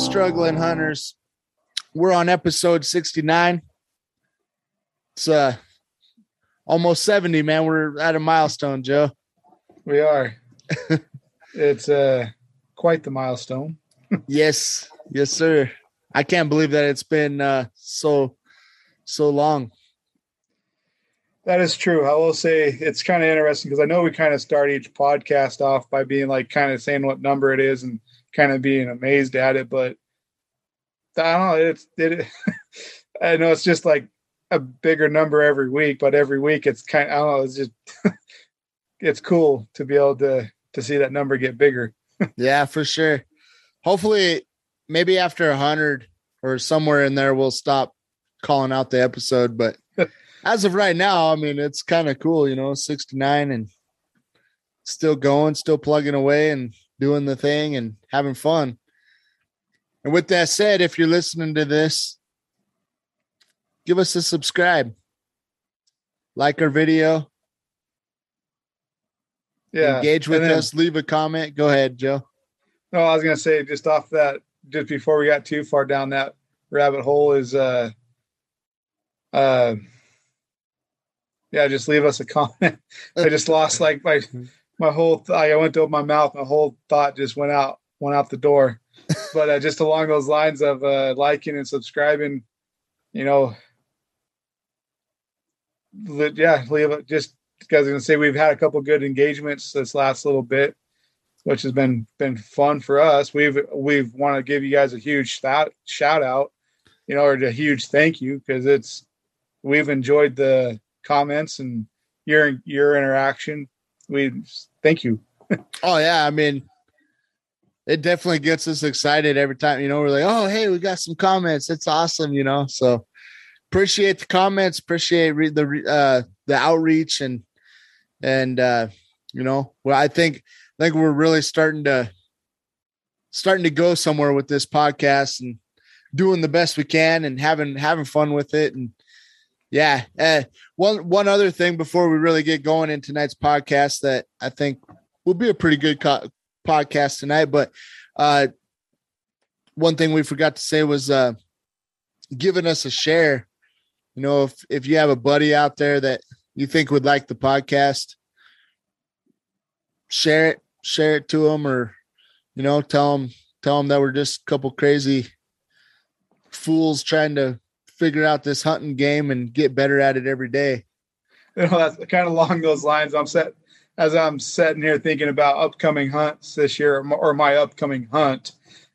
struggling hunters. We're on episode 69. It's uh almost 70, man. We're at a milestone, Joe. We are. it's uh quite the milestone. yes, yes, sir. I can't believe that it's been uh so so long. That is true. I will say it's kind of interesting because I know we kind of start each podcast off by being like kind of saying what number it is and kind of being amazed at it, but I don't know. It's it. I know it's just like a bigger number every week, but every week it's kind. Of, I don't know. It's just it's cool to be able to to see that number get bigger. yeah, for sure. Hopefully, maybe after a hundred or somewhere in there, we'll stop calling out the episode. But as of right now, I mean, it's kind of cool, you know, 69 and still going, still plugging away and doing the thing and having fun. And with that said, if you're listening to this, give us a subscribe, like our video, yeah, engage with then, us, leave a comment. Go ahead, Joe. No, I was gonna say just off that, just before we got too far down that rabbit hole, is uh, uh, yeah, just leave us a comment. I just lost like my my whole. Th- I went to open my mouth, my whole thought just went out went out the door but uh, just along those lines of uh, liking and subscribing, you know, yeah, leave just because I'm gonna say we've had a couple good engagements this last little bit, which has been been fun for us. We've we've want to give you guys a huge shout shout out, you know, or a huge thank you because it's we've enjoyed the comments and your your interaction. We thank you. oh yeah, I mean, it definitely gets us excited every time. You know, we're like, oh, hey, we got some comments. It's awesome. You know, so appreciate the comments, appreciate re- the uh, the outreach, and and uh, you know, well, I think I think we're really starting to starting to go somewhere with this podcast and doing the best we can and having having fun with it and yeah uh, one one other thing before we really get going in tonight's podcast that i think will be a pretty good co- podcast tonight. But uh, one thing we forgot to say was uh, giving us a share. You know, if if you have a buddy out there that you think would like the podcast, share it, share it to them, or you know, tell them tell them that we're just a couple crazy fools trying to figure out this hunting game and get better at it every day. You know, that's kind of along those lines. I'm set as I'm sitting here thinking about upcoming hunts this year or my upcoming hunt,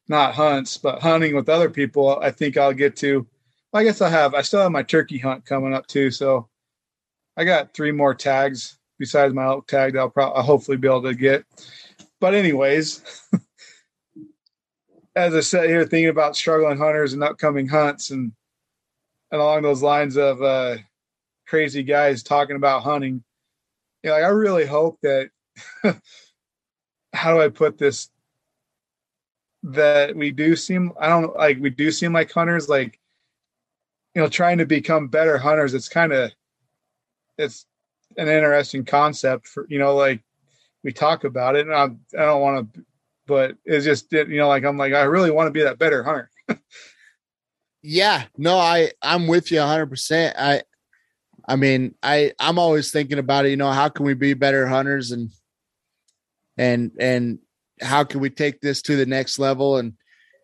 not hunts, but hunting with other people, I think I'll get to. I guess I have. I still have my turkey hunt coming up too. So I got three more tags besides my elk tag that I'll probably I'll hopefully be able to get. But anyways, as I sit here thinking about struggling hunters and upcoming hunts and and along those lines of uh, crazy guys talking about hunting, you know, like I really hope that how do I put this? That we do seem I don't like we do seem like hunters, like you know, trying to become better hunters. It's kind of it's an interesting concept for you know, like we talk about it, and I, I don't want to, but it's just you know, like I'm like I really want to be that better hunter. yeah, no, I I'm with you 100. percent I I mean, I I'm always thinking about it. You know, how can we be better hunters and and and how can we take this to the next level? And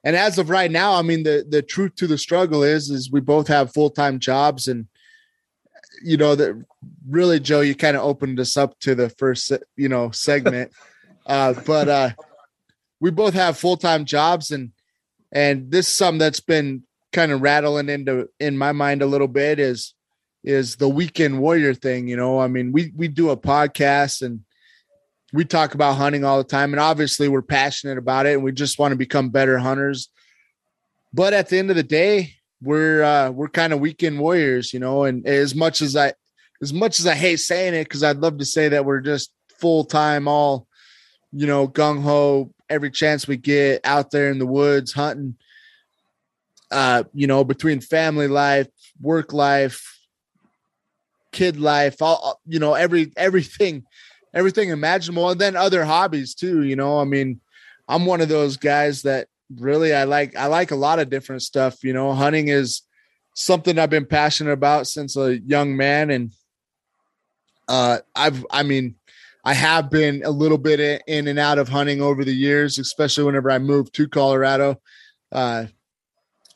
and as of right now, I mean, the the truth to the struggle is is we both have full time jobs, and you know that really, Joe, you kind of opened us up to the first you know segment, uh, but uh, we both have full time jobs, and and this is something that's been kind of rattling into in my mind a little bit is is the weekend warrior thing. You know, I mean, we we do a podcast and we talk about hunting all the time, and obviously we're passionate about it, and we just want to become better hunters. But at the end of the day, we're uh, we're kind of weekend warriors, you know. And as much as I, as much as I hate saying it, because I'd love to say that we're just full time, all you know, gung ho, every chance we get out there in the woods hunting. Uh, you know, between family life, work life, kid life, all you know, every everything, everything imaginable, and then other hobbies too. You know, I mean, I'm one of those guys that really I like I like a lot of different stuff. You know, hunting is something I've been passionate about since a young man, and uh, I've I mean I have been a little bit in and out of hunting over the years, especially whenever I moved to Colorado. Uh,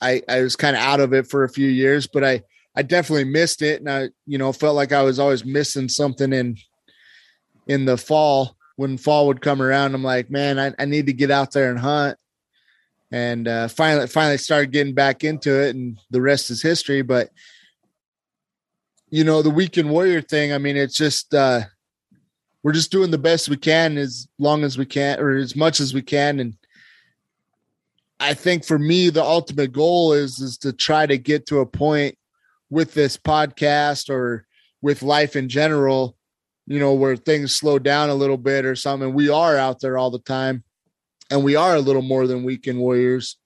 I I was kind of out of it for a few years, but I I definitely missed it, and I you know felt like I was always missing something in in the fall when fall would come around. I'm like, man, I, I need to get out there and hunt, and uh, finally finally started getting back into it, and the rest is history. But you know, the weekend warrior thing. I mean, it's just. uh we're just doing the best we can as long as we can or as much as we can and i think for me the ultimate goal is is to try to get to a point with this podcast or with life in general you know where things slow down a little bit or something. We are out there all the time and we are a little more than weekend warriors.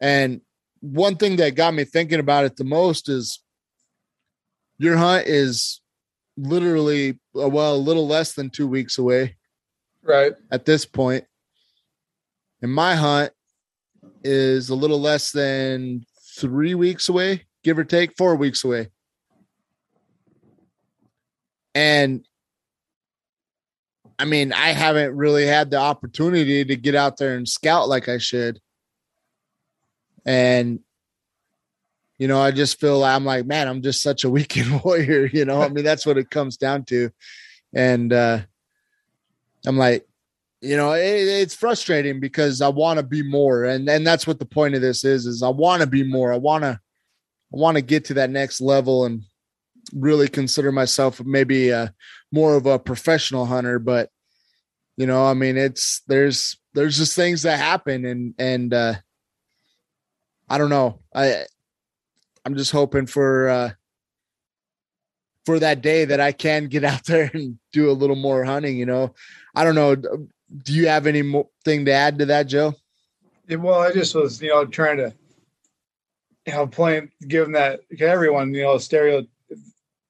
And one thing that got me thinking about it the most is your hunt is literally uh, well a little less than two weeks away right. at this point. point and my hunt is a little less than three weeks away give or take four weeks away and i mean i haven't really had the opportunity to get out there and scout like i should and you know, I just feel I'm like, man, I'm just such a weekend warrior, you know. I mean, that's what it comes down to. And uh I'm like, you know, it, it's frustrating because I want to be more. And and that's what the point of this is, is I want to be more. I want to I want to get to that next level and really consider myself maybe a, more of a professional hunter, but you know, I mean, it's there's there's just things that happen and and uh I don't know. I I'm just hoping for uh for that day that I can get out there and do a little more hunting, you know. I don't know. Do you have any more thing to add to that, Joe? Yeah, well, I just was, you know, trying to you know, playing given that everyone, you know, stereo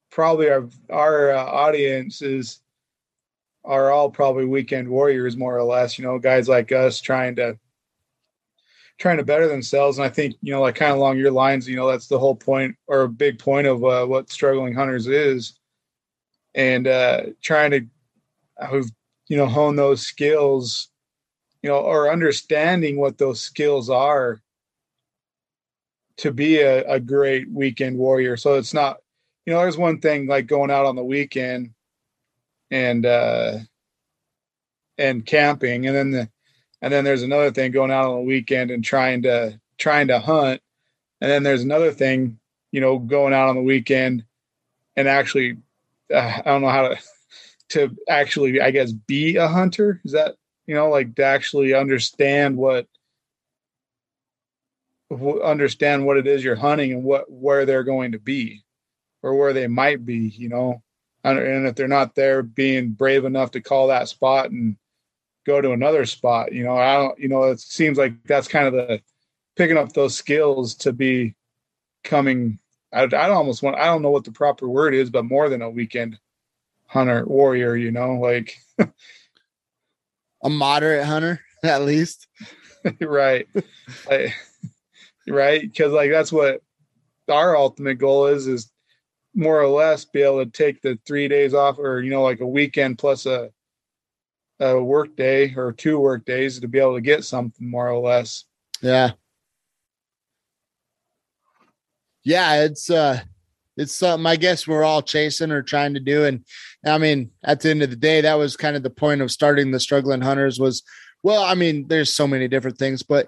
probably our our uh, audiences are all probably weekend warriors more or less, you know, guys like us trying to trying to better themselves. And I think, you know, like kind of along your lines, you know, that's the whole point or a big point of uh, what struggling hunters is. And uh, trying to, uh, you know, hone those skills, you know, or understanding what those skills are to be a, a great weekend warrior. So it's not, you know, there's one thing like going out on the weekend and, uh, and camping. And then the, and then there's another thing going out on the weekend and trying to trying to hunt and then there's another thing you know going out on the weekend and actually uh, i don't know how to to actually i guess be a hunter is that you know like to actually understand what understand what it is you're hunting and what where they're going to be or where they might be you know and if they're not there being brave enough to call that spot and go to another spot. You know, I don't, you know, it seems like that's kind of the picking up those skills to be coming. I, I almost want, I don't know what the proper word is, but more than a weekend hunter warrior, you know, like a moderate hunter at least. right. like, right. Cause like, that's what our ultimate goal is, is more or less be able to take the three days off or, you know, like a weekend plus a, a work day or two work days to be able to get something more or less. Yeah. Yeah, it's uh it's something I guess we're all chasing or trying to do. And I mean, at the end of the day, that was kind of the point of starting the struggling hunters was well, I mean, there's so many different things, but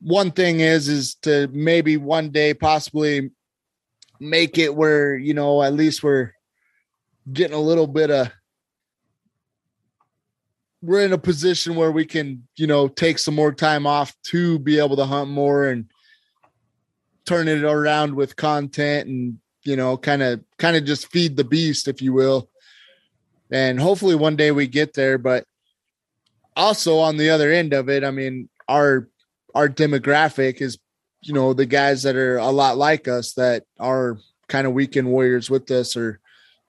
one thing is is to maybe one day possibly make it where, you know, at least we're getting a little bit of we're in a position where we can, you know, take some more time off to be able to hunt more and turn it around with content and, you know, kind of kind of just feed the beast, if you will. And hopefully one day we get there. But also on the other end of it, I mean, our our demographic is, you know, the guys that are a lot like us that are kind of weekend warriors with us or,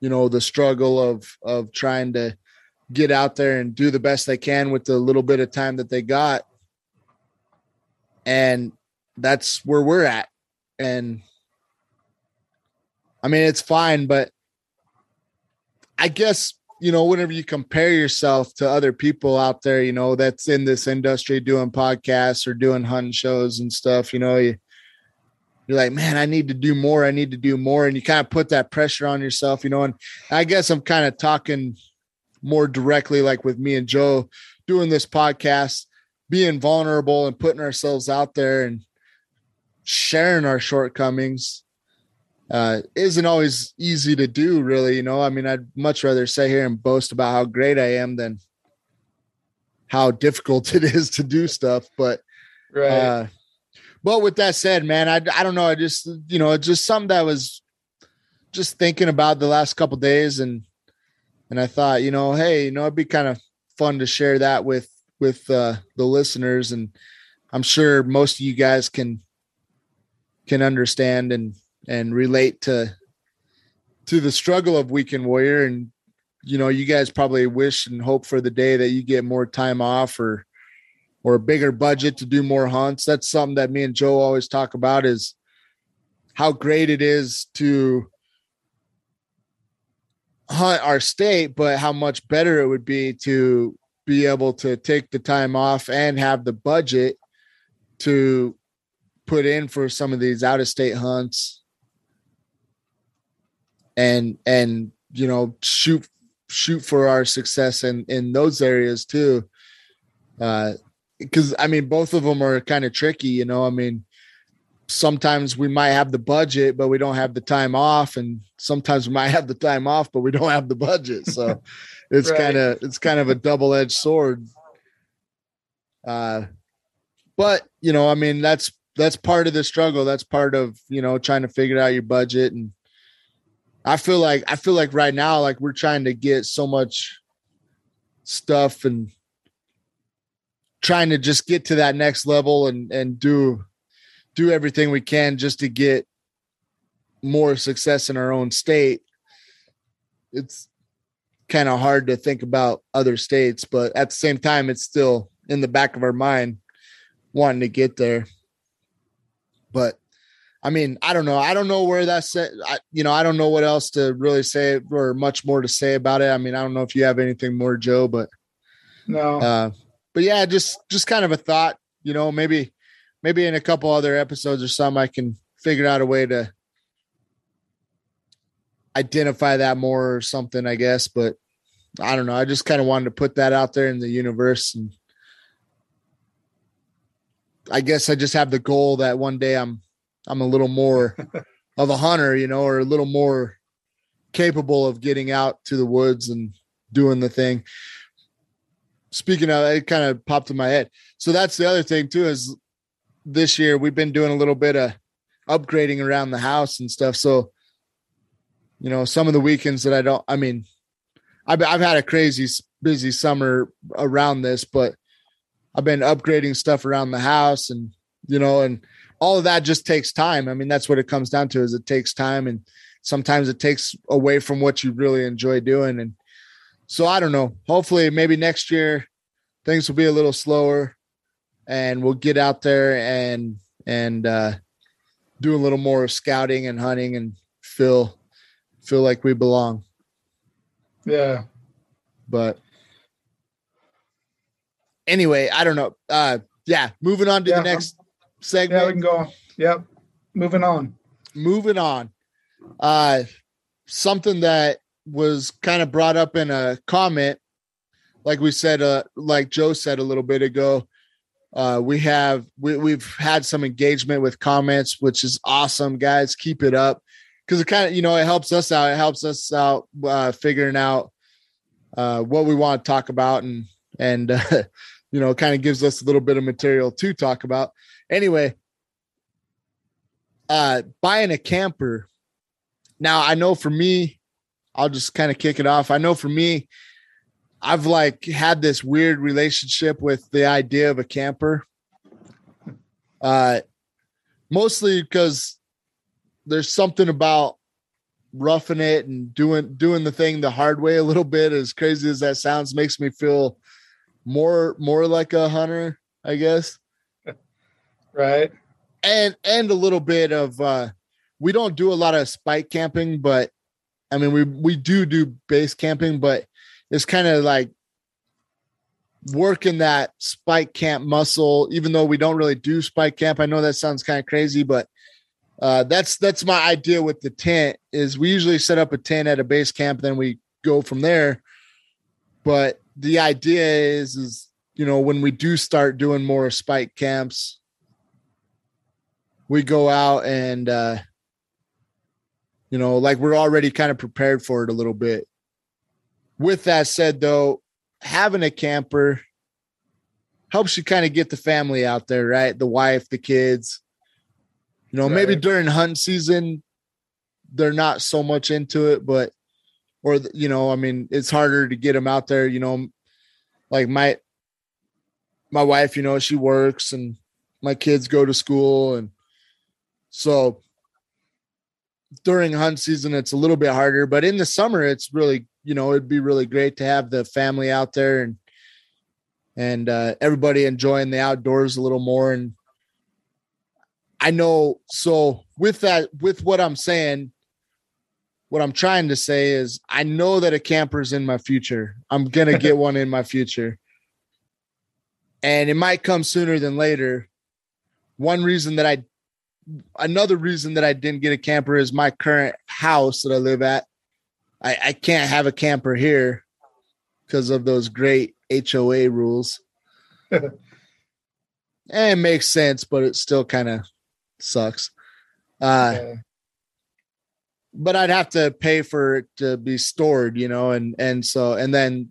you know, the struggle of of trying to get out there and do the best they can with the little bit of time that they got. and that's where we're at. And I mean, it's fine, but I guess you know, whenever you compare yourself to other people out there, you know, that's in this industry doing podcasts or doing hunting shows and stuff, you know, you, you're like, man, I need to do more. I need to do more. And you kind of put that pressure on yourself, you know, and I guess I'm kind of talking more directly, like with me and Joe doing this podcast, being vulnerable and putting ourselves out there and sharing our shortcomings uh, isn't always easy to do, really. You know, I mean, I'd much rather sit here and boast about how great I am than how difficult it is to do stuff. But, right. Uh, but with that said, man, I, I don't know. I just, you know, just something that was just thinking about the last couple days and, and I thought, you know, hey, you know, it'd be kind of fun to share that with, with uh, the listeners. And I'm sure most of you guys can, can understand and, and relate to to the struggle of weekend warrior. And you know you guys probably wish and hope for the day that you get more time off or or a bigger budget to do more hunts. That's something that me and joe always talk about is how great it is to hunt our state but how much better it would be to be able to take the time off and have the budget to put in for some of these out of state hunts and and you know shoot shoot for our success in in those areas too. Uh because i mean both of them are kind of tricky you know? I mean sometimes we might have the budget but we don't have the time off and sometimes we might have the time off but we don't have the budget. So it's right. kind of it's kind of a double-edged sword. Uh but you know i mean that's that's part of the struggle. That's part of you know trying to figure out your budget and I feel like I feel like right now, like we're trying to get so much stuff and trying to just get to that next level and and do do everything we can just to get more success in our own state. It's kind of hard to think about other states, but at the same time, it's still in the back of our mind wanting to get there. But I mean, I don't know. I don't know where that's at. I, you know, I don't know what else to really say or much more to say about it. I mean, I don't know if you have anything more, Joe, but no. Uh, but yeah, just just kind of a thought. You know, maybe maybe in a couple other episodes or some, I can figure out a way to identify that more or something. I guess, but I don't know. I just kind of wanted to put that out there in the universe and. I guess I just have the goal that one day I'm I'm a little more of a hunter, you know, or a little more capable of getting out to the woods and doing the thing. Speaking of, it kind of popped in my head. So that's the other thing too. Is this year we've been doing a little bit of upgrading around the house and stuff. So, you know, some of the weekends that I don't, I mean, I've I've had a crazy busy summer around this, but I've been upgrading stuff around the house and you know, and all of that just takes time. I mean, that's what it comes down to is it takes time and sometimes it takes away from what you really enjoy doing. And so I don't know. Hopefully maybe next year things will be a little slower and we'll get out there and and uh do a little more scouting and hunting and feel feel like we belong. Yeah. But anyway, I don't know. Uh yeah, moving on to yeah, the next segment. Yeah, we can go. Yep. Moving on. Moving on. Uh something that was kind of brought up in a comment, like we said, uh, like Joe said a little bit ago. Uh, we have we, we've had some engagement with comments, which is awesome, guys. Keep it up because it kind of you know it helps us out. It helps us out uh, figuring out uh, what we want to talk about and and uh, you know kind of gives us a little bit of material to talk about. Anyway, uh, buying a camper. Now I know for me, I'll just kind of kick it off. I know for me, I've like had this weird relationship with the idea of a camper. Uh, mostly because there's something about roughing it and doing doing the thing the hard way a little bit as crazy as that sounds makes me feel more more like a hunter i guess Right. And and a little bit of uh we don't do a lot of spike camping, but I mean we we do do base camping, but it's kind of like working that spike camp muscle even though we don't really do spike camp i know that sounds kind of crazy but uh, that's that's my idea with the tent is we usually set up a tent at a base camp then we go from there but the idea is is you know when we do start doing more spike camps we go out and uh you know like we're already kind of prepared for it a little bit with that said though having a camper helps you kind of get the family out there right the wife the kids you know, right. maybe during hunt season, they're not so much into it, but, or, you know, I mean, it's harder to get them out there, you know, like my, my wife, you know, she works and my kids go to school. And so during hunt season, it's a little bit harder, but in the summer, it's really, you know, it'd be really great to have the family out there and, and uh, everybody enjoying the outdoors a little more and I know. So with that, with what I'm saying, what I'm trying to say is, I know that a camper's in my future. I'm gonna get one in my future, and it might come sooner than later. One reason that I, another reason that I didn't get a camper is my current house that I live at. I, I can't have a camper here because of those great HOA rules. and it makes sense, but it still kind of sucks. Uh, yeah. But I'd have to pay for it to be stored, you know, and and so and then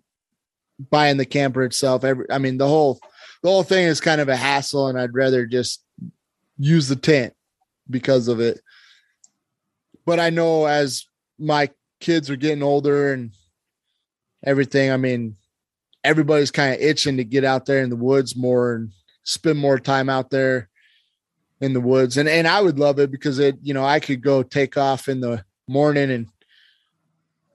buying the camper itself. Every, I mean, the whole the whole thing is kind of a hassle, and I'd rather just use the tent because of it. But I know as my kids are getting older and everything, I mean, everybody's kind of itching to get out there in the woods more and spend more time out there in the woods. And and I would love it because it you know I could go take off in the morning and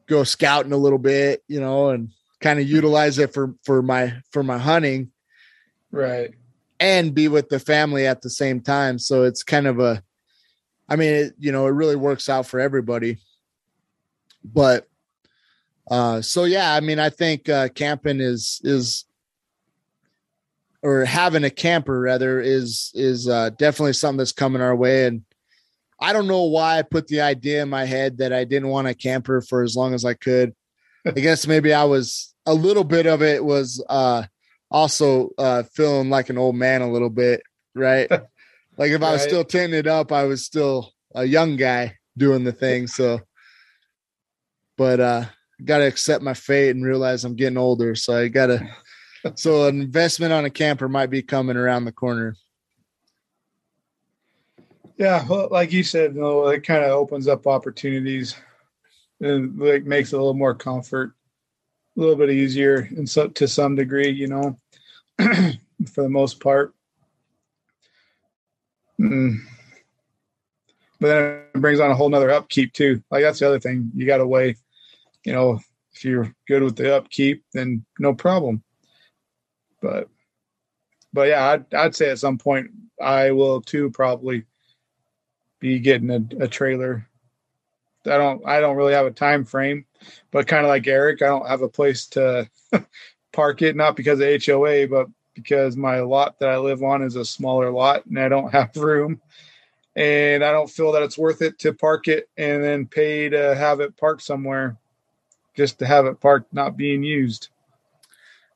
go scouting a little bit you know and kind of utilize it for for my for my hunting. Right. And be with the family at the same time. So it's kind of a I mean it, you know it really works out for everybody. But uh so yeah I mean I think uh camping is is or having a camper rather is is uh, definitely something that's coming our way. And i don't know why i put the idea in my head that i didn't want a camper for as long as i could. I guess maybe i was a little bit of it was uh also uh feeling like an old man a little bit right like if right. i was still tinting it up i was still a young guy doing the thing so but uh got to accept my fate and realize i'm getting older so i gotta so an investment on a camper might be coming around the corner. Yeah, well, like you said, you know, it kind of opens up opportunities and like makes it a little more comfort, a little bit easier, and so to some degree, you know, for the most part. Mm. But then it brings on a whole nother upkeep too. Like that's the other thing you got to weigh. You know, if you're good with the upkeep, then no problem but but yeah, I'd, I'd say at some point I will too probably be getting a, a trailer. I don't I don't really have a time frame, but kind of like Eric, I don't have a place to park it, not because of HOA, but because my lot that I live on is a smaller lot and I don't have room. And I don't feel that it's worth it to park it and then pay to have it parked somewhere just to have it parked not being used.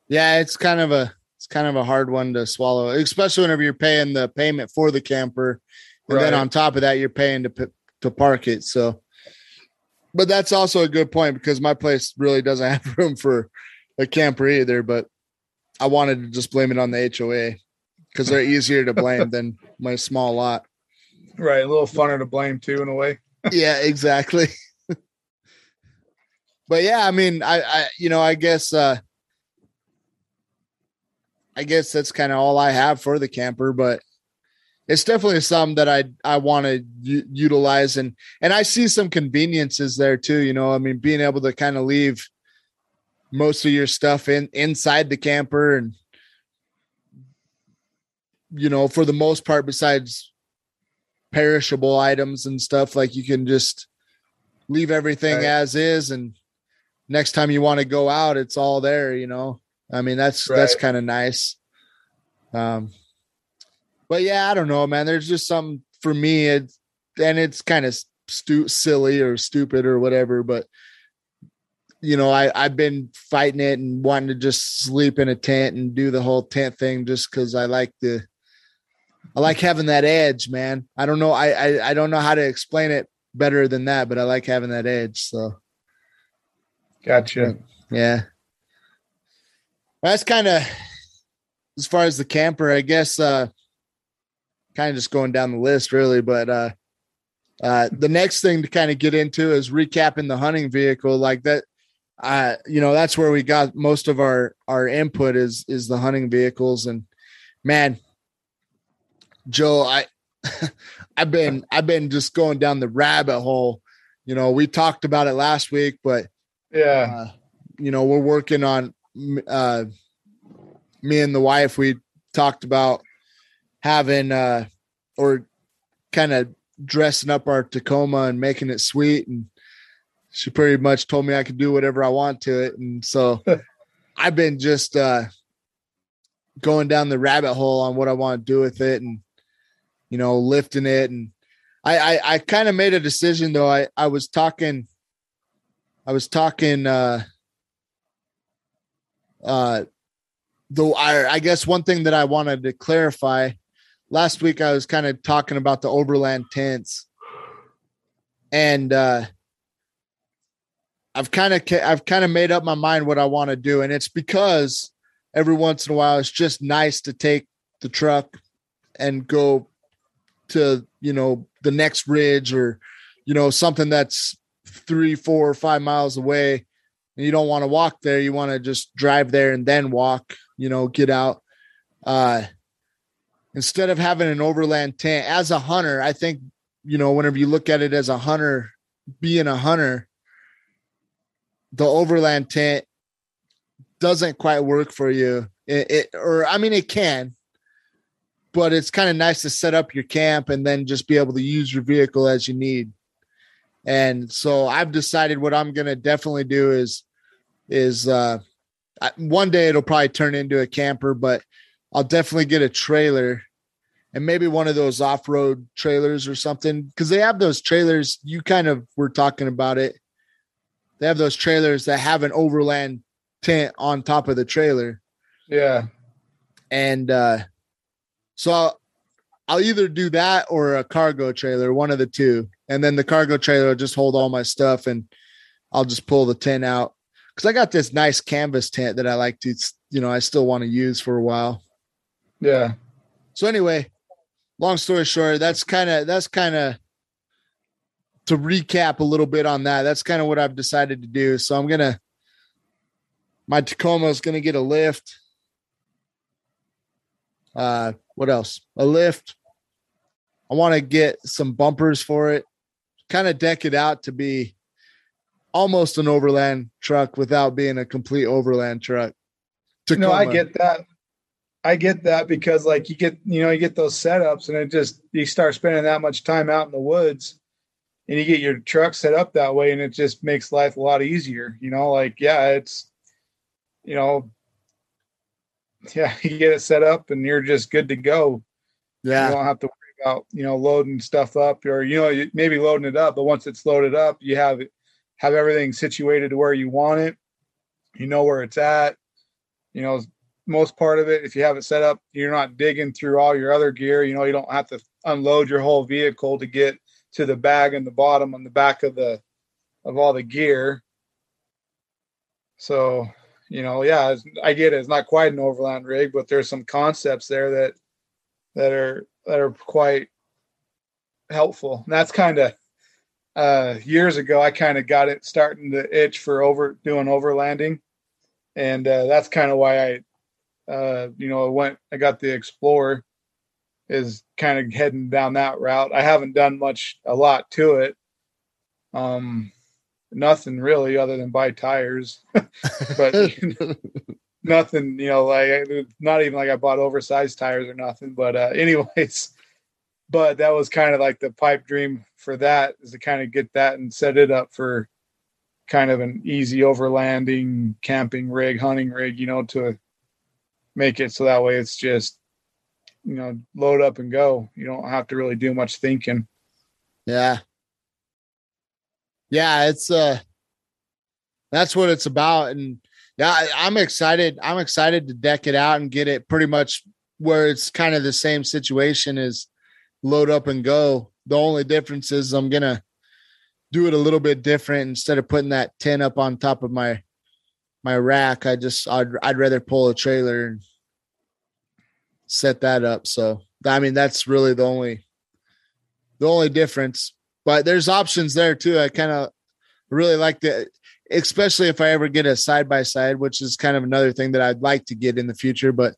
Yeah, it's kind of a it's kind of a hard one to swallow, especially whenever you're paying the payment for the camper, and right. then on top of that, you're paying to to park it. So, but that's also a good point because my place really doesn't have room for a camper either. But I wanted to just blame it on the HOA because they're easier to blame than my small lot. Right, a little funner to blame too, in a way. yeah, exactly. but yeah, I mean, I, I, you know, I guess uh I guess that's kind of all I have for the camper, but it's definitely some that I I want to u- utilize and and I see some conveniences there too. You know, I mean, being able to kind of leave most of your stuff in inside the camper and you know, for the most part, besides perishable items and stuff, like you can just leave everything right. as is and next time you want to go out, it's all there, you know. I mean, that's right. that's kind of nice. Um but yeah, I don't know, man. There's just some for me, it's and it's kind of stu- silly or stupid or whatever, but you know, I I've been fighting it and wanting to just sleep in a tent and do the whole tent thing just because I like the I like having that edge, man. I don't know. I, I I don't know how to explain it better than that, but I like having that edge. So, gotcha. Yeah, that's kind of as far as the camper. I guess uh kind of just going down the list, really. But uh uh the next thing to kind of get into is recapping the hunting vehicle, like that uh, you know, that's where we got most of our our input is is the hunting vehicles. And man, Joe, I I've been I've been just going down the rabbit hole. You know, we talked about it last week, but yeah, uh, you know, we're working on uh, me and the wife. We talked about having uh, or kind of dressing up our Tacoma and making it sweet and she pretty much told me I could do whatever I want to it. And so I've been just uh, going down the rabbit hole on what I want to do with it and, you know, lifting it. And I, I, I kind of made a decision though. I, I was talking, I was talking, uh, uh, though I, I guess one thing that I wanted to clarify last week, I was kind of talking about the overland tents and, uh, I've kind of I've kind of made up my mind what I want to do, and it's because every once in a while it's just nice to take the truck and go to you know the next ridge or you know something that's three, four, or five miles away, and you don't want to walk there. You want to just drive there and then walk. You know, get out. Uh, instead of having an overland tent as a hunter, I think you know whenever you look at it as a hunter, being a hunter the overland tent doesn't quite work for you. It, it or I mean it can, but it's kind of nice to set up your camp and then just be able to use your vehicle as you need. And so I've decided what I'm going to definitely do is is uh one day it'll probably turn into a camper, but I'll definitely get a trailer and maybe one of those off-road trailers or something because they have those trailers you kind of were talking about it they have those trailers that have an overland tent on top of the trailer. Yeah. And uh so I'll, I'll either do that or a cargo trailer, one of the two. And then the cargo trailer will just hold all my stuff and I'll just pull the tent out. Cause I got this nice canvas tent that I like to, you know, I still want to use for a while. Yeah. So anyway, long story short, that's kind of that's kind of to recap a little bit on that, that's kind of what I've decided to do. So I'm gonna my Tacoma is gonna get a lift. Uh, what else? A lift. I want to get some bumpers for it, kind of deck it out to be almost an overland truck without being a complete overland truck. Tacoma. No, I get that. I get that because like you get, you know, you get those setups and it just you start spending that much time out in the woods and you get your truck set up that way and it just makes life a lot easier you know like yeah it's you know yeah you get it set up and you're just good to go. Yeah. you don't have to worry about you know loading stuff up or you know maybe loading it up but once it's loaded up you have have everything situated to where you want it. You know where it's at. You know most part of it if you have it set up you're not digging through all your other gear you know you don't have to unload your whole vehicle to get to the bag in the bottom on the back of the of all the gear. So, you know, yeah, I get it. It's not quite an overland rig, but there's some concepts there that that are that are quite helpful. And that's kind of uh years ago I kind of got it starting to itch for over doing overlanding. And uh that's kind of why I uh you know went I got the Explorer is kind of heading down that route. I haven't done much, a lot to it. Um, nothing really other than buy tires. but nothing, you know, like not even like I bought oversized tires or nothing. But uh, anyways, but that was kind of like the pipe dream for that is to kind of get that and set it up for kind of an easy overlanding camping rig, hunting rig, you know, to make it so that way it's just you know load up and go. You don't have to really do much thinking. Yeah. Yeah, it's uh that's what it's about and yeah, I, I'm excited. I'm excited to deck it out and get it pretty much where it's kind of the same situation as load up and go. The only difference is I'm gonna do it a little bit different instead of putting that tent up on top of my my rack. I just I'd I'd rather pull a trailer and set that up. So I mean that's really the only the only difference. But there's options there too. I kind of really like the especially if I ever get a side by side, which is kind of another thing that I'd like to get in the future, but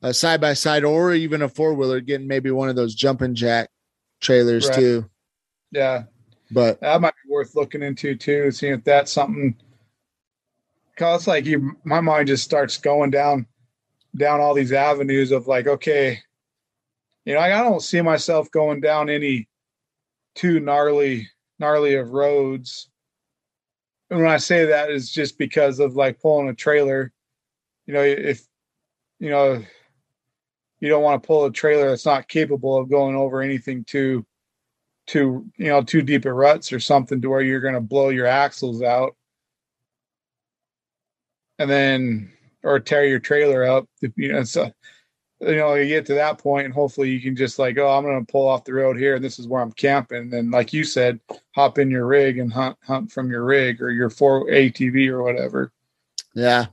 a side by side or even a four wheeler, getting maybe one of those jumping jack trailers right. too. Yeah. But that might be worth looking into too, seeing if that's something cause like you my mind just starts going down down all these avenues of like, okay, you know, I don't see myself going down any too gnarly gnarly of roads. And when I say that is just because of like pulling a trailer, you know, if you know you don't want to pull a trailer that's not capable of going over anything too too you know too deep at ruts or something to where you're going to blow your axles out. And then or tear your trailer up you know so you know, you get to that point and hopefully you can just like, oh, I'm going to pull off the road here and this is where I'm camping. And then, like you said, hop in your rig and hunt, hunt from your rig or your four ATV or whatever. Yeah.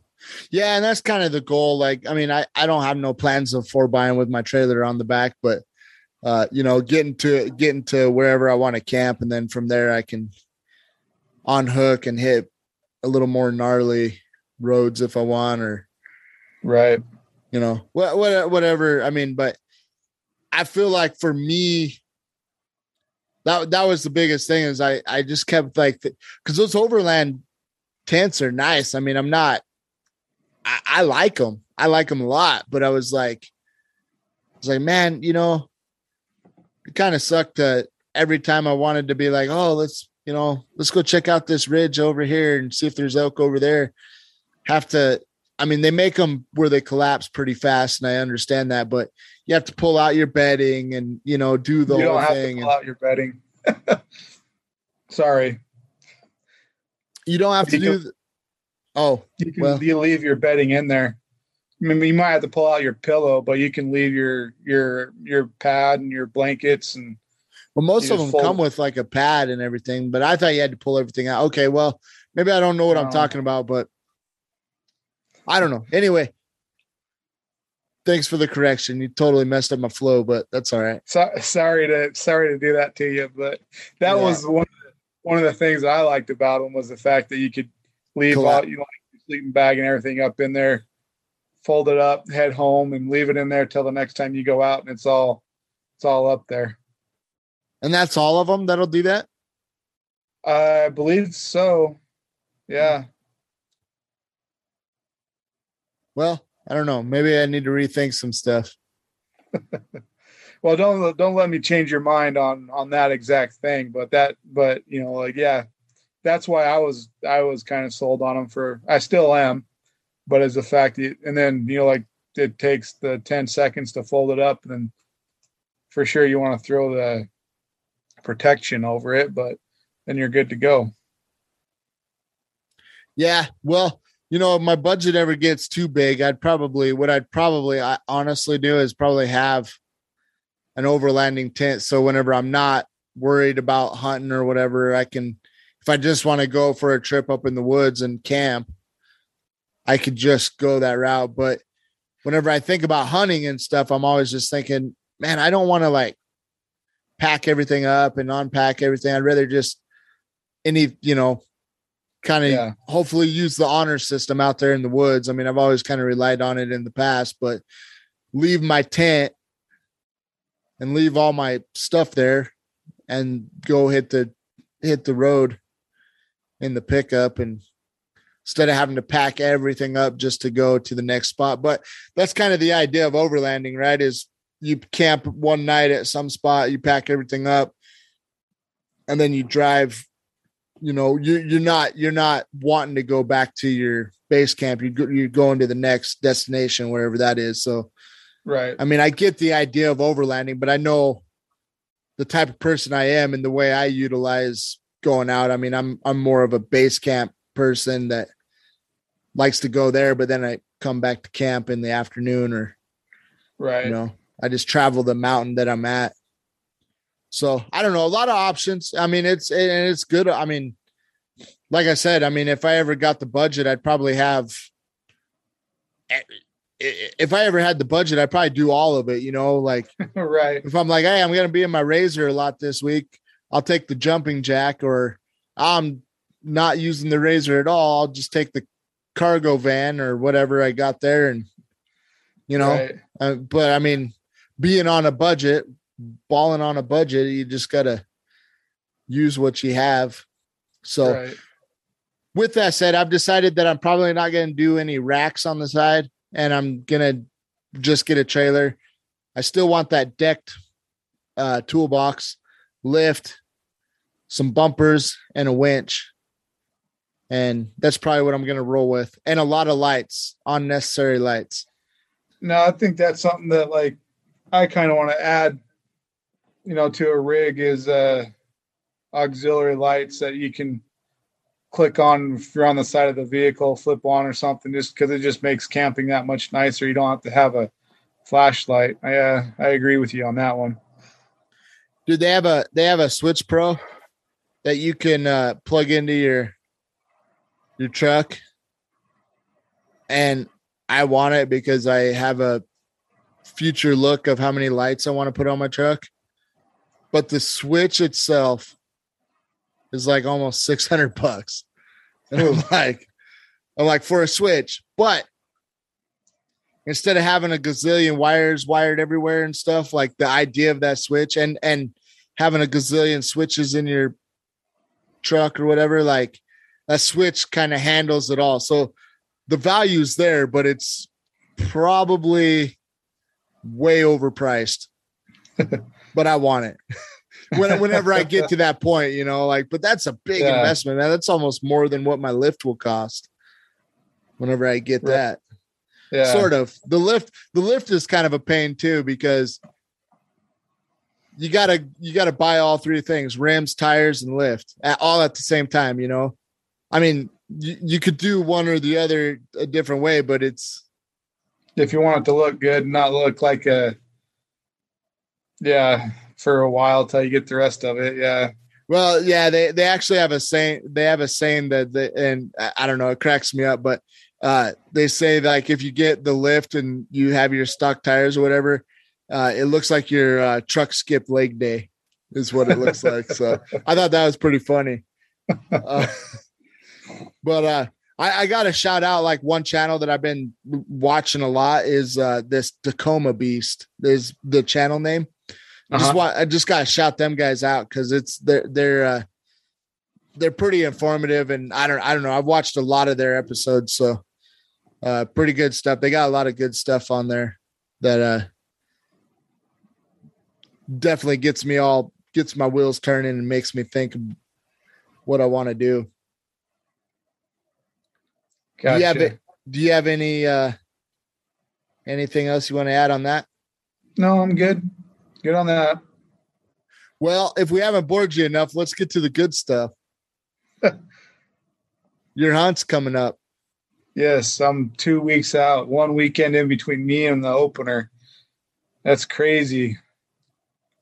Yeah. And that's kind of the goal. Like, I mean, I, I don't have no plans of four buying with my trailer on the back, but, uh, you know, getting to, getting to wherever I want to camp. And then from there, I can unhook and hit a little more gnarly roads if I want, or, right you know, what, what, whatever. I mean, but I feel like for me, that that was the biggest thing is I I just kept like because those overland tents are nice. I mean, I'm not. I, I like them. I like them a lot, but I was like, I was like, man, you know, it kind of sucked that every time I wanted to be like, oh, let's you know, let's go check out this ridge over here and see if there's elk over there. Have to I mean, they make them where they collapse pretty fast, and I understand that, but you have to pull out your bedding and you know do the you whole thing. pull and, out your bedding. Sorry, you don't have to do. the, oh, you can well, you leave your bedding in there. I mean, you might have to pull out your pillow, but you can leave your your your pad and your blankets and. Well, most of them fold. come with like a pad and everything, but I thought you had to pull everything out. Okay, well, maybe I don't know what I'm talking about, but I don't know. Anyway, thanks for the correction. You totally messed up my flow, but that's all right. So, sorry to sorry to do that to you, but that yeah. was one of the, one of the things I liked about them was the fact that you could leave out you know, like sleeping bag and everything up in there, fold it up, head home, and leave it in there till the next time you go out, and it's all it's all up there. And that's all of them that'll do that. I believe so. Yeah. Well, I don't know. Maybe I need to rethink some stuff. well, don't don't let me change your mind on on that exact thing. But that, but you know, like yeah, that's why I was I was kind of sold on them for. I still am, but as a fact, and then you know, like it takes the ten seconds to fold it up, and then for sure you want to throw the protection over it, but then you're good to go. Yeah, well, you know, if my budget ever gets too big, I'd probably what I'd probably I honestly do is probably have an overlanding tent. So whenever I'm not worried about hunting or whatever, I can if I just want to go for a trip up in the woods and camp, I could just go that route. But whenever I think about hunting and stuff, I'm always just thinking, man, I don't want to like pack everything up and unpack everything. I'd rather just any, you know, kind of yeah. hopefully use the honor system out there in the woods. I mean, I've always kind of relied on it in the past, but leave my tent and leave all my stuff there and go hit the hit the road in the pickup and instead of having to pack everything up just to go to the next spot. But that's kind of the idea of overlanding, right? Is you camp one night at some spot, you pack everything up, and then you drive. You know, you you're not you're not wanting to go back to your base camp. You go, you're going to the next destination, wherever that is. So, right. I mean, I get the idea of overlanding, but I know the type of person I am and the way I utilize going out. I mean, I'm I'm more of a base camp person that likes to go there, but then I come back to camp in the afternoon or right. You know, I just travel the mountain that I'm at. So I don't know, a lot of options. I mean, it's and it's good. I mean, like I said, I mean, if I ever got the budget, I'd probably have. Eh, eh, eh, if I ever had the budget, I'd probably do all of it. You know, like right. If I'm like, hey, I'm gonna be in my razor a lot this week, I'll take the jumping jack, or I'm not using the razor at all. I'll just take the cargo van or whatever I got there, and you know. Right. Uh, but I mean, being on a budget, balling on a budget, you just gotta use what you have. So, right. with that said, I've decided that I'm probably not going to do any racks on the side, and I'm gonna just get a trailer. I still want that decked uh, toolbox, lift, some bumpers, and a winch and that's probably what I'm going to roll with, and a lot of lights, unnecessary lights. No, I think that's something that like I kind of want to add, you know, to a rig is uh auxiliary lights that you can click on if you're on the side of the vehicle, flip on or something, just because it just makes camping that much nicer. You don't have to have a flashlight. I uh, I agree with you on that one. Dude, they have a they have a Switch Pro that you can uh, plug into your your truck and I want it because I have a future look of how many lights I want to put on my truck. But the switch itself is like almost 600 bucks. And I'm like, I'm like for a switch, but instead of having a gazillion wires wired everywhere and stuff, like the idea of that switch and and having a gazillion switches in your truck or whatever, like that switch kind of handles it all. So the value's there, but it's probably way overpriced. but I want it. when, whenever I get to that point, you know, like, but that's a big yeah. investment, man. That's almost more than what my lift will cost. Whenever I get that, yeah, sort of. The lift, the lift is kind of a pain too because you gotta you gotta buy all three things: rims, tires, and lift, at, all at the same time. You know, I mean, you, you could do one or the other a different way, but it's if you want it to look good not look like a yeah for a while till you get the rest of it. Yeah. Well, yeah, they they actually have a saying. They have a saying that, they, and I don't know, it cracks me up, but uh, they say like if you get the lift and you have your stock tires or whatever, uh, it looks like your uh, truck skipped leg day, is what it looks like. So I thought that was pretty funny. Uh, but uh, I, I got to shout out like one channel that I've been watching a lot is uh, this Tacoma Beast. Is the channel name? I just uh-huh. want I just got to shout them guys out because it's they're they're uh, they're pretty informative and I don't I don't know I've watched a lot of their episodes so uh, pretty good stuff. They got a lot of good stuff on there that uh, definitely gets me all gets my wheels turning and makes me think what I want to do. Gotcha. Do you have do you have any uh anything else you want to add on that? No, I'm good. Good on that. Well, if we haven't bored you enough, let's get to the good stuff. Your hunt's coming up. Yes, I'm two weeks out, one weekend in between me and the opener. That's crazy.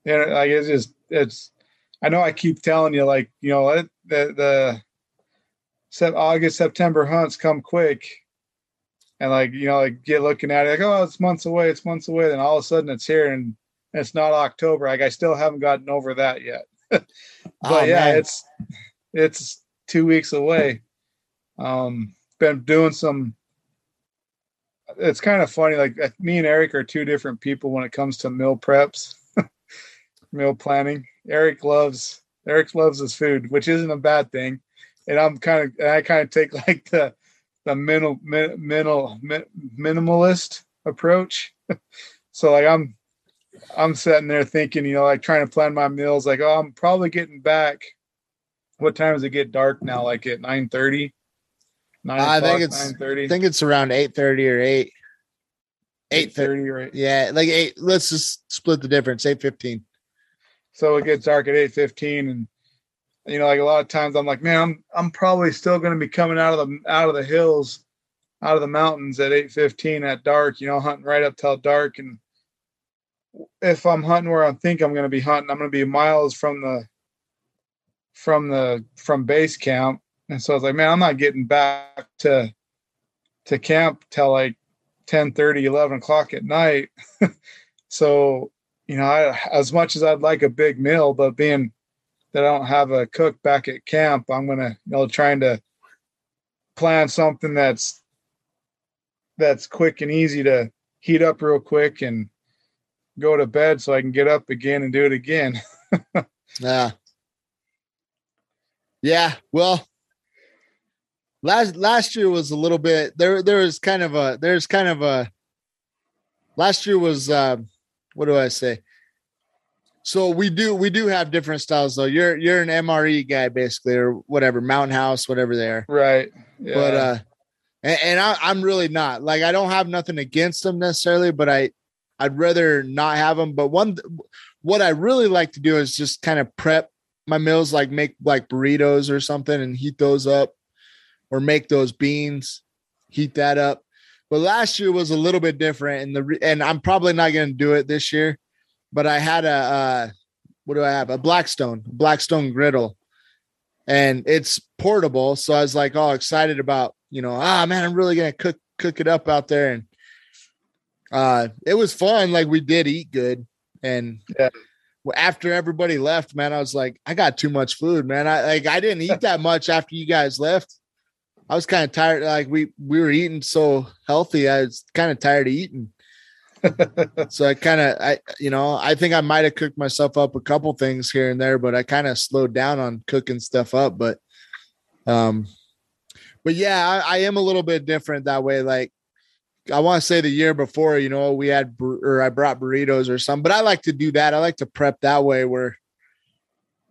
And like it's just it's I know I keep telling you, like, you know, the the August, September hunts come quick. And like, you know, like get looking at it, like, oh, it's months away, it's months away. Then all of a sudden it's here and it's not October. Like I still haven't gotten over that yet. but oh, yeah, man. it's it's two weeks away. Um been doing some it's kind of funny. Like me and Eric are two different people when it comes to meal preps, meal planning. Eric loves Eric loves his food, which isn't a bad thing and I'm kind of I kind of take like the the mental mental minimalist approach. so like I'm I'm sitting there thinking, you know, like trying to plan my meals. Like, oh, I'm probably getting back. What time does it get dark now? Like at nine thirty. I think it's. I think it's around eight thirty or eight. Eight thirty, right? Yeah, like eight. Let's just split the difference. Eight fifteen. So it gets dark at eight fifteen, and you know, like a lot of times, I'm like, man, I'm I'm probably still going to be coming out of the out of the hills, out of the mountains at eight fifteen at dark. You know, hunting right up till dark, and if I'm hunting where I think I'm going to be hunting, I'm going to be miles from the from the from base camp. And so I was like, man, I'm not getting back to to camp till like 10 30, 11 o'clock at night. so, you know, I, as much as I'd like a big meal, but being that I don't have a cook back at camp, I'm gonna, you know, trying to plan something that's that's quick and easy to heat up real quick and go to bed so I can get up again and do it again. yeah. Yeah. Well, last last year was a little bit there there was kind of a there's kind of a last year was uh what do I say? So we do we do have different styles though. You're you're an MRE guy basically or whatever, mountain house, whatever there. Right. Yeah. But uh and, and I, I'm really not like I don't have nothing against them necessarily, but I I'd rather not have them. But one, what I really like to do is just kind of prep my meals, like make like burritos or something and heat those up or make those beans, heat that up. But last year was a little bit different. And the, and I'm probably not going to do it this year, but I had a, uh, what do I have? A Blackstone, Blackstone griddle and it's portable. So I was like all excited about, you know, ah, man, I'm really going to cook, cook it up out there. And uh, it was fun. Like we did eat good, and yeah. after everybody left, man, I was like, I got too much food, man. I like I didn't eat that much after you guys left. I was kind of tired. Like we we were eating so healthy, I was kind of tired of eating. so I kind of I you know I think I might have cooked myself up a couple things here and there, but I kind of slowed down on cooking stuff up. But um, but yeah, I, I am a little bit different that way. Like I want to say the year before, you know, we had or I brought burritos or something, but I like to do that. I like to prep that way where,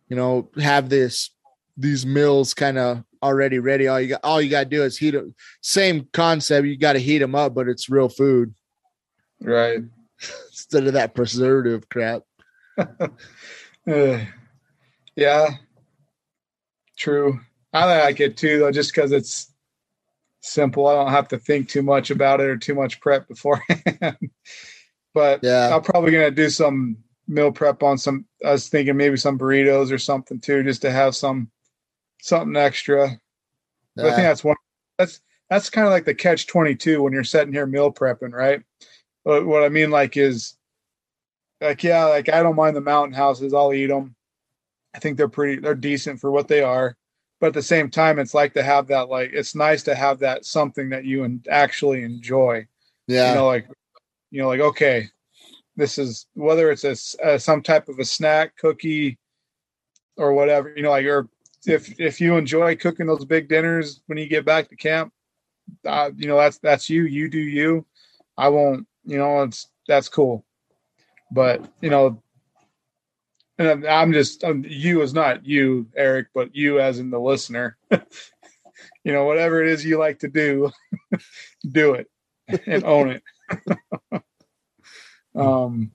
you know, have this these meals kind of already ready. All you got, all you got to do is heat them. Same concept. You got to heat them up, but it's real food, right? Instead of that preservative crap. uh, yeah, true. I like it too, though, just because it's simple. I don't have to think too much about it or too much prep beforehand. but yeah, I'm probably gonna do some meal prep on some. I was thinking maybe some burritos or something too, just to have some something extra. Yeah. I think that's one. That's that's kind of like the catch twenty two when you're sitting here meal prepping, right? But what I mean, like, is like yeah, like I don't mind the mountain houses. I'll eat them. I think they're pretty. They're decent for what they are but at the same time it's like to have that like it's nice to have that something that you and actually enjoy. Yeah. you know like you know like okay this is whether it's a, some type of a snack cookie or whatever you know like or if if you enjoy cooking those big dinners when you get back to camp uh, you know that's that's you you do you. I won't you know it's that's cool. But you know and I'm just I'm, you is not you, Eric, but you as in the listener. you know, whatever it is you like to do, do it and own it. um,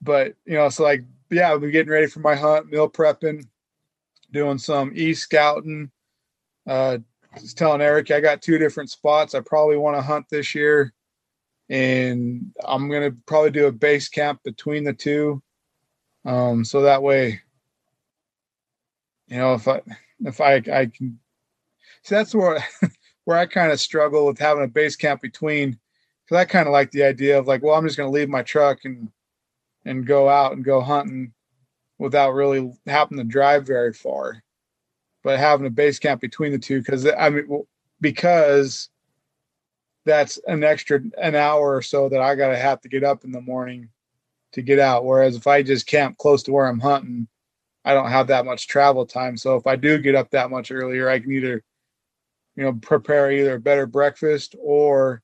but you know, so like, yeah, I've been getting ready for my hunt, meal prepping, doing some e scouting. Uh, just telling Eric I got two different spots I probably want to hunt this year, and I'm gonna probably do a base camp between the two um, so that way, you know, if I if I I can see that's where where I kind of struggle with having a base camp between because I kind of like the idea of like, well, I'm just going to leave my truck and and go out and go hunting without really having to drive very far, but having a base camp between the two because I mean because that's an extra an hour or so that I got to have to get up in the morning to get out. Whereas if I just camp close to where I'm hunting, I don't have that much travel time. So if I do get up that much earlier, I can either you know, prepare either a better breakfast or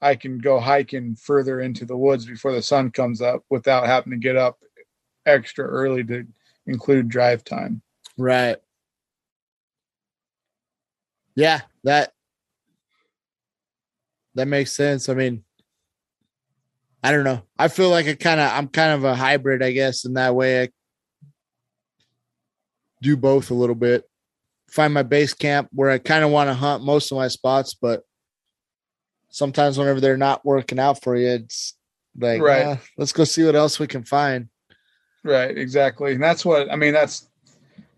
I can go hiking further into the woods before the sun comes up without having to get up extra early to include drive time. Right. Yeah, that that makes sense. I mean, I don't know. I feel like I kind of I'm kind of a hybrid, I guess, in that way. I do both a little bit. Find my base camp where I kind of want to hunt most of my spots, but sometimes whenever they're not working out for you, it's like, right. Ah, let's go see what else we can find. Right, exactly. And that's what I mean. That's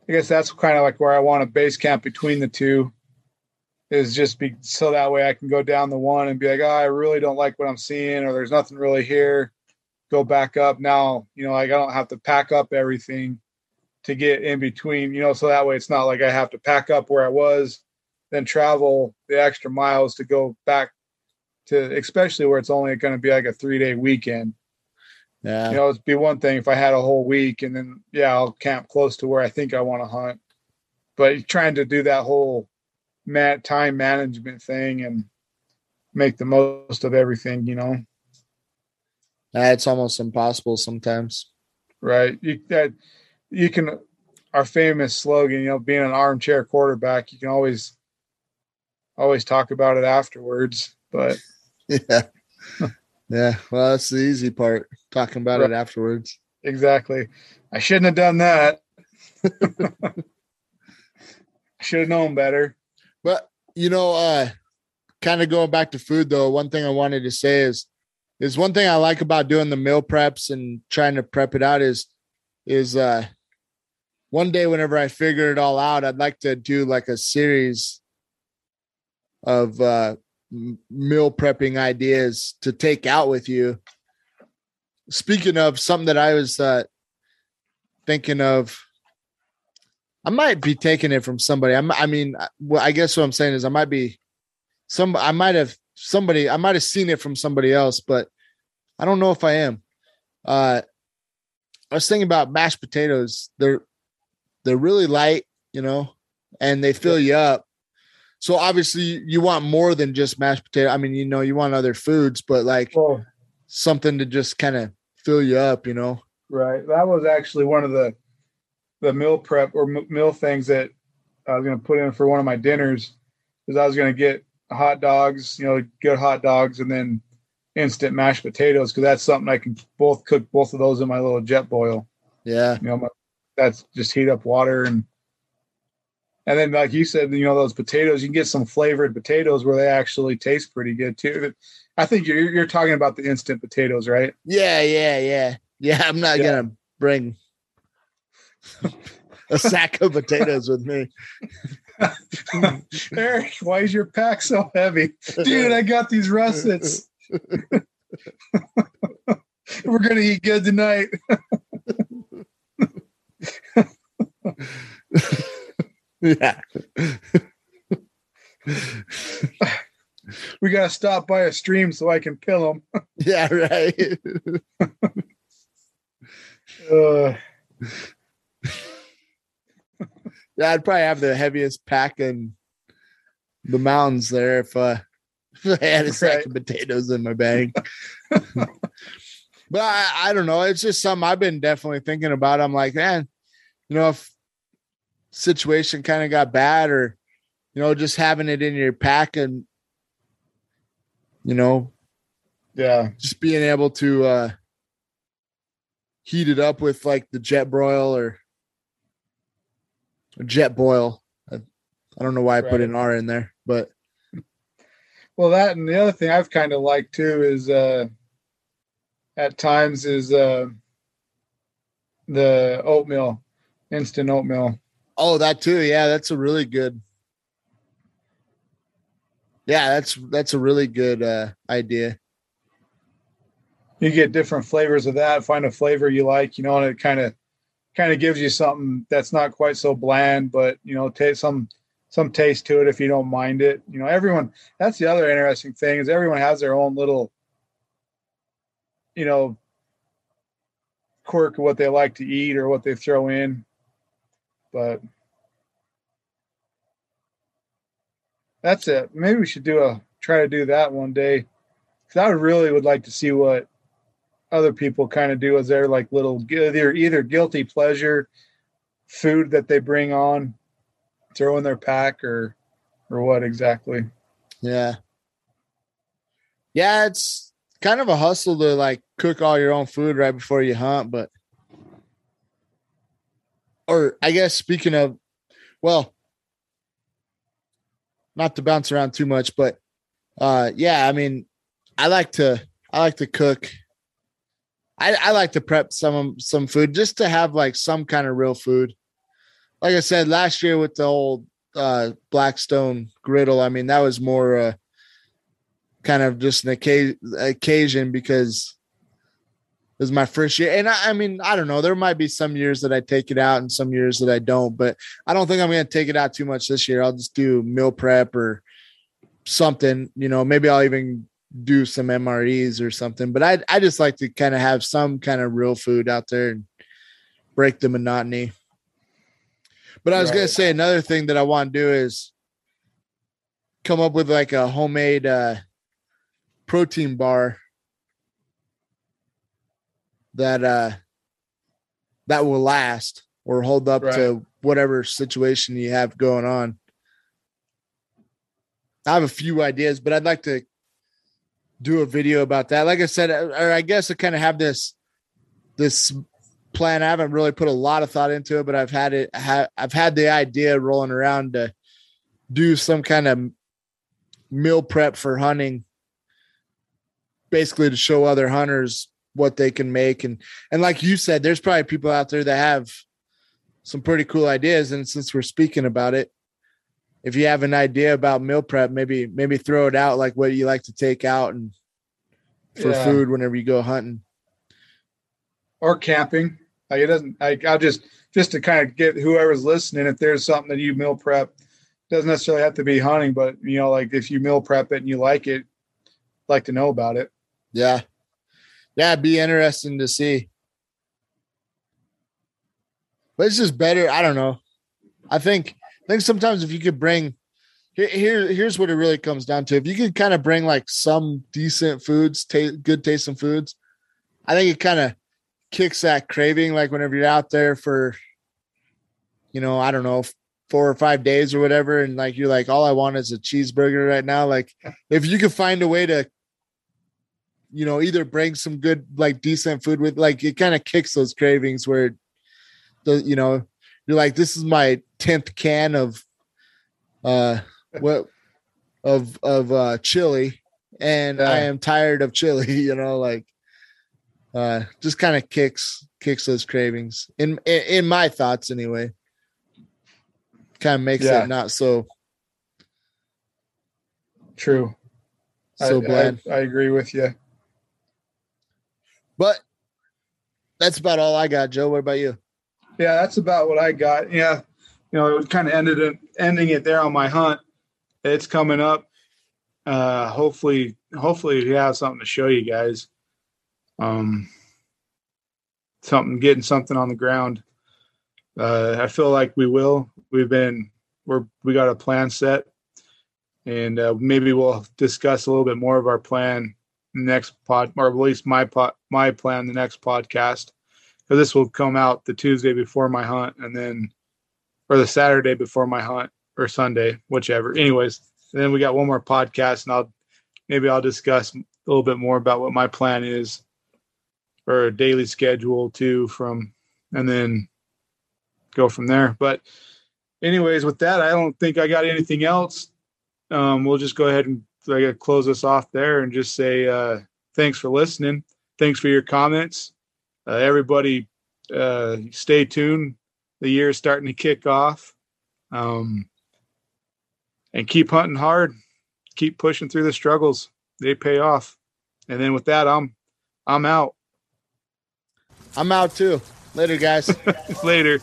I guess that's kind of like where I want a base camp between the two is just be so that way I can go down the one and be like, oh, I really don't like what I'm seeing, or there's nothing really here. Go back up now. You know, like I don't have to pack up everything to get in between. You know, so that way it's not like I have to pack up where I was, then travel the extra miles to go back to, especially where it's only going to be like a three day weekend. Yeah. You know, it'd be one thing if I had a whole week and then yeah, I'll camp close to where I think I want to hunt. But trying to do that whole mat time management thing and make the most of everything, you know. It's almost impossible sometimes. Right. You that you can our famous slogan, you know, being an armchair quarterback, you can always always talk about it afterwards. But yeah. yeah. Well, that's the easy part, talking about right. it afterwards. Exactly. I shouldn't have done that. should have known better. But you know, uh kind of going back to food though, one thing I wanted to say is is one thing I like about doing the meal preps and trying to prep it out is is uh one day whenever I figure it all out, I'd like to do like a series of uh meal prepping ideas to take out with you. Speaking of something that I was uh thinking of I might be taking it from somebody. I'm, I mean, well, I guess what I'm saying is I might be some. I might have somebody. I might have seen it from somebody else, but I don't know if I am. Uh, I was thinking about mashed potatoes. They're they're really light, you know, and they fill you up. So obviously, you want more than just mashed potato. I mean, you know, you want other foods, but like something to just kind of fill you up, you know. Right. That was actually one of the the meal prep or meal things that I was going to put in for one of my dinners is I was going to get hot dogs, you know, good hot dogs, and then instant mashed potatoes because that's something I can both cook both of those in my little Jetboil. Yeah, you know, my, that's just heat up water and and then like you said, you know, those potatoes you can get some flavored potatoes where they actually taste pretty good too. I think you're you're talking about the instant potatoes, right? Yeah, yeah, yeah, yeah. I'm not yeah. gonna bring a sack of potatoes with me. Eric, why is your pack so heavy? Dude, I got these russets. We're gonna eat good tonight. yeah. we gotta stop by a stream so I can kill them. yeah, right. uh, yeah, I'd probably have the heaviest pack in the mountains there if, uh, if I had a sack right. of potatoes in my bag. but I, I don't know. It's just something I've been definitely thinking about. I'm like, man, you know, if situation kind of got bad or, you know, just having it in your pack and, you know, yeah, just being able to uh heat it up with like the Jetboil or Jetboil. I, I don't know why I right. put an R in there, but well, that and the other thing I've kind of liked too is uh, at times is uh, the oatmeal, instant oatmeal. Oh, that too. Yeah, that's a really good. Yeah, that's that's a really good uh, idea. You get different flavors of that. Find a flavor you like, you know, and it kind of kind of gives you something that's not quite so bland, but you know, taste some some taste to it if you don't mind it. You know, everyone. That's the other interesting thing is everyone has their own little, you know, quirk of what they like to eat or what they throw in. But That's it. Maybe we should do a try to do that one day. Cause I really would like to see what other people kind of do as their like little either either guilty pleasure food that they bring on, throw in their pack or or what exactly. Yeah. Yeah, it's kind of a hustle to like cook all your own food right before you hunt, but or I guess speaking of well, not to bounce around too much, but uh yeah, I mean, I like to I like to cook. I, I like to prep some some food just to have like some kind of real food. Like I said last year with the old uh Blackstone griddle, I mean that was more uh kind of just an occasion, because it was my first year. And I, I, mean, I don't know. There might be some years that I take it out and some years that I don't, but I don't think I'm going to take it out too much this year. I'll just do meal prep or something, you know, maybe I'll even do some MREs or something, but I, I just like to kind of have some kind of real food out there and break the monotony. But I was right. going to say another thing that I want to do is come up with like a homemade, uh, protein bar that uh that will last or hold up right. to whatever situation you have going on. I have a few ideas, but I'd like to do a video about that. Like I said, uh, or I guess I kind of have this this plan. I haven't really put a lot of thought into it, but I've had it. I've had the idea rolling around to do some kind of meal prep for hunting basically to show other hunters what they can make and and like you said there's probably people out there that have some pretty cool ideas and since we're speaking about it if you have an idea about meal prep maybe maybe throw it out like what you like to take out and for yeah. food whenever you go hunting or camping like it doesn't like i'll just just to kind of get whoever's listening if there's something that you meal prep doesn't necessarily have to be hunting but you know like if you meal prep it and you like it like to know about it yeah. Yeah, it'd be interesting to see. But it's just better. I don't know. I think I think sometimes if you could bring here, here here's what it really comes down to. If you could kind of bring like some decent foods, good tasting foods, I think it kind of kicks that craving. Like whenever you're out there for, you know, I don't know, four or five days or whatever, and like you're like, all I want is a cheeseburger right now. Like if you could find a way to you know, either bring some good, like decent food with, like it kind of kicks those cravings where the, you know, you're like, this is my 10th can of, uh, what, of, of, uh, chili and I am tired of chili, you know, like, uh, just kind of kicks, kicks those cravings in, in, in my thoughts anyway. Kind of makes yeah. it not so true. So I, bland. I, I agree with you. But that's about all I got, Joe. What about you? Yeah, that's about what I got. Yeah, you know, it kind of ended it, ending it there on my hunt. It's coming up. Uh, hopefully, hopefully, we have something to show you guys. Um, something, getting something on the ground. Uh, I feel like we will. We've been, we're, we got a plan set, and uh, maybe we'll discuss a little bit more of our plan next pod, or at least my pod, my plan, the next podcast. Because this will come out the Tuesday before my hunt, and then, or the Saturday before my hunt, or Sunday, whichever. Anyways, then we got one more podcast, and I'll maybe I'll discuss a little bit more about what my plan is for a daily schedule too, from and then go from there. But anyways, with that, I don't think I got anything else. Um, we'll just go ahead and I close us off there and just say uh, thanks for listening. Thanks for your comments. Uh, everybody, uh, stay tuned. The year is starting to kick off. Um, and keep hunting hard. Keep pushing through the struggles. They pay off. And then with that, I'm I'm out. I'm out too. Later, guys. Later.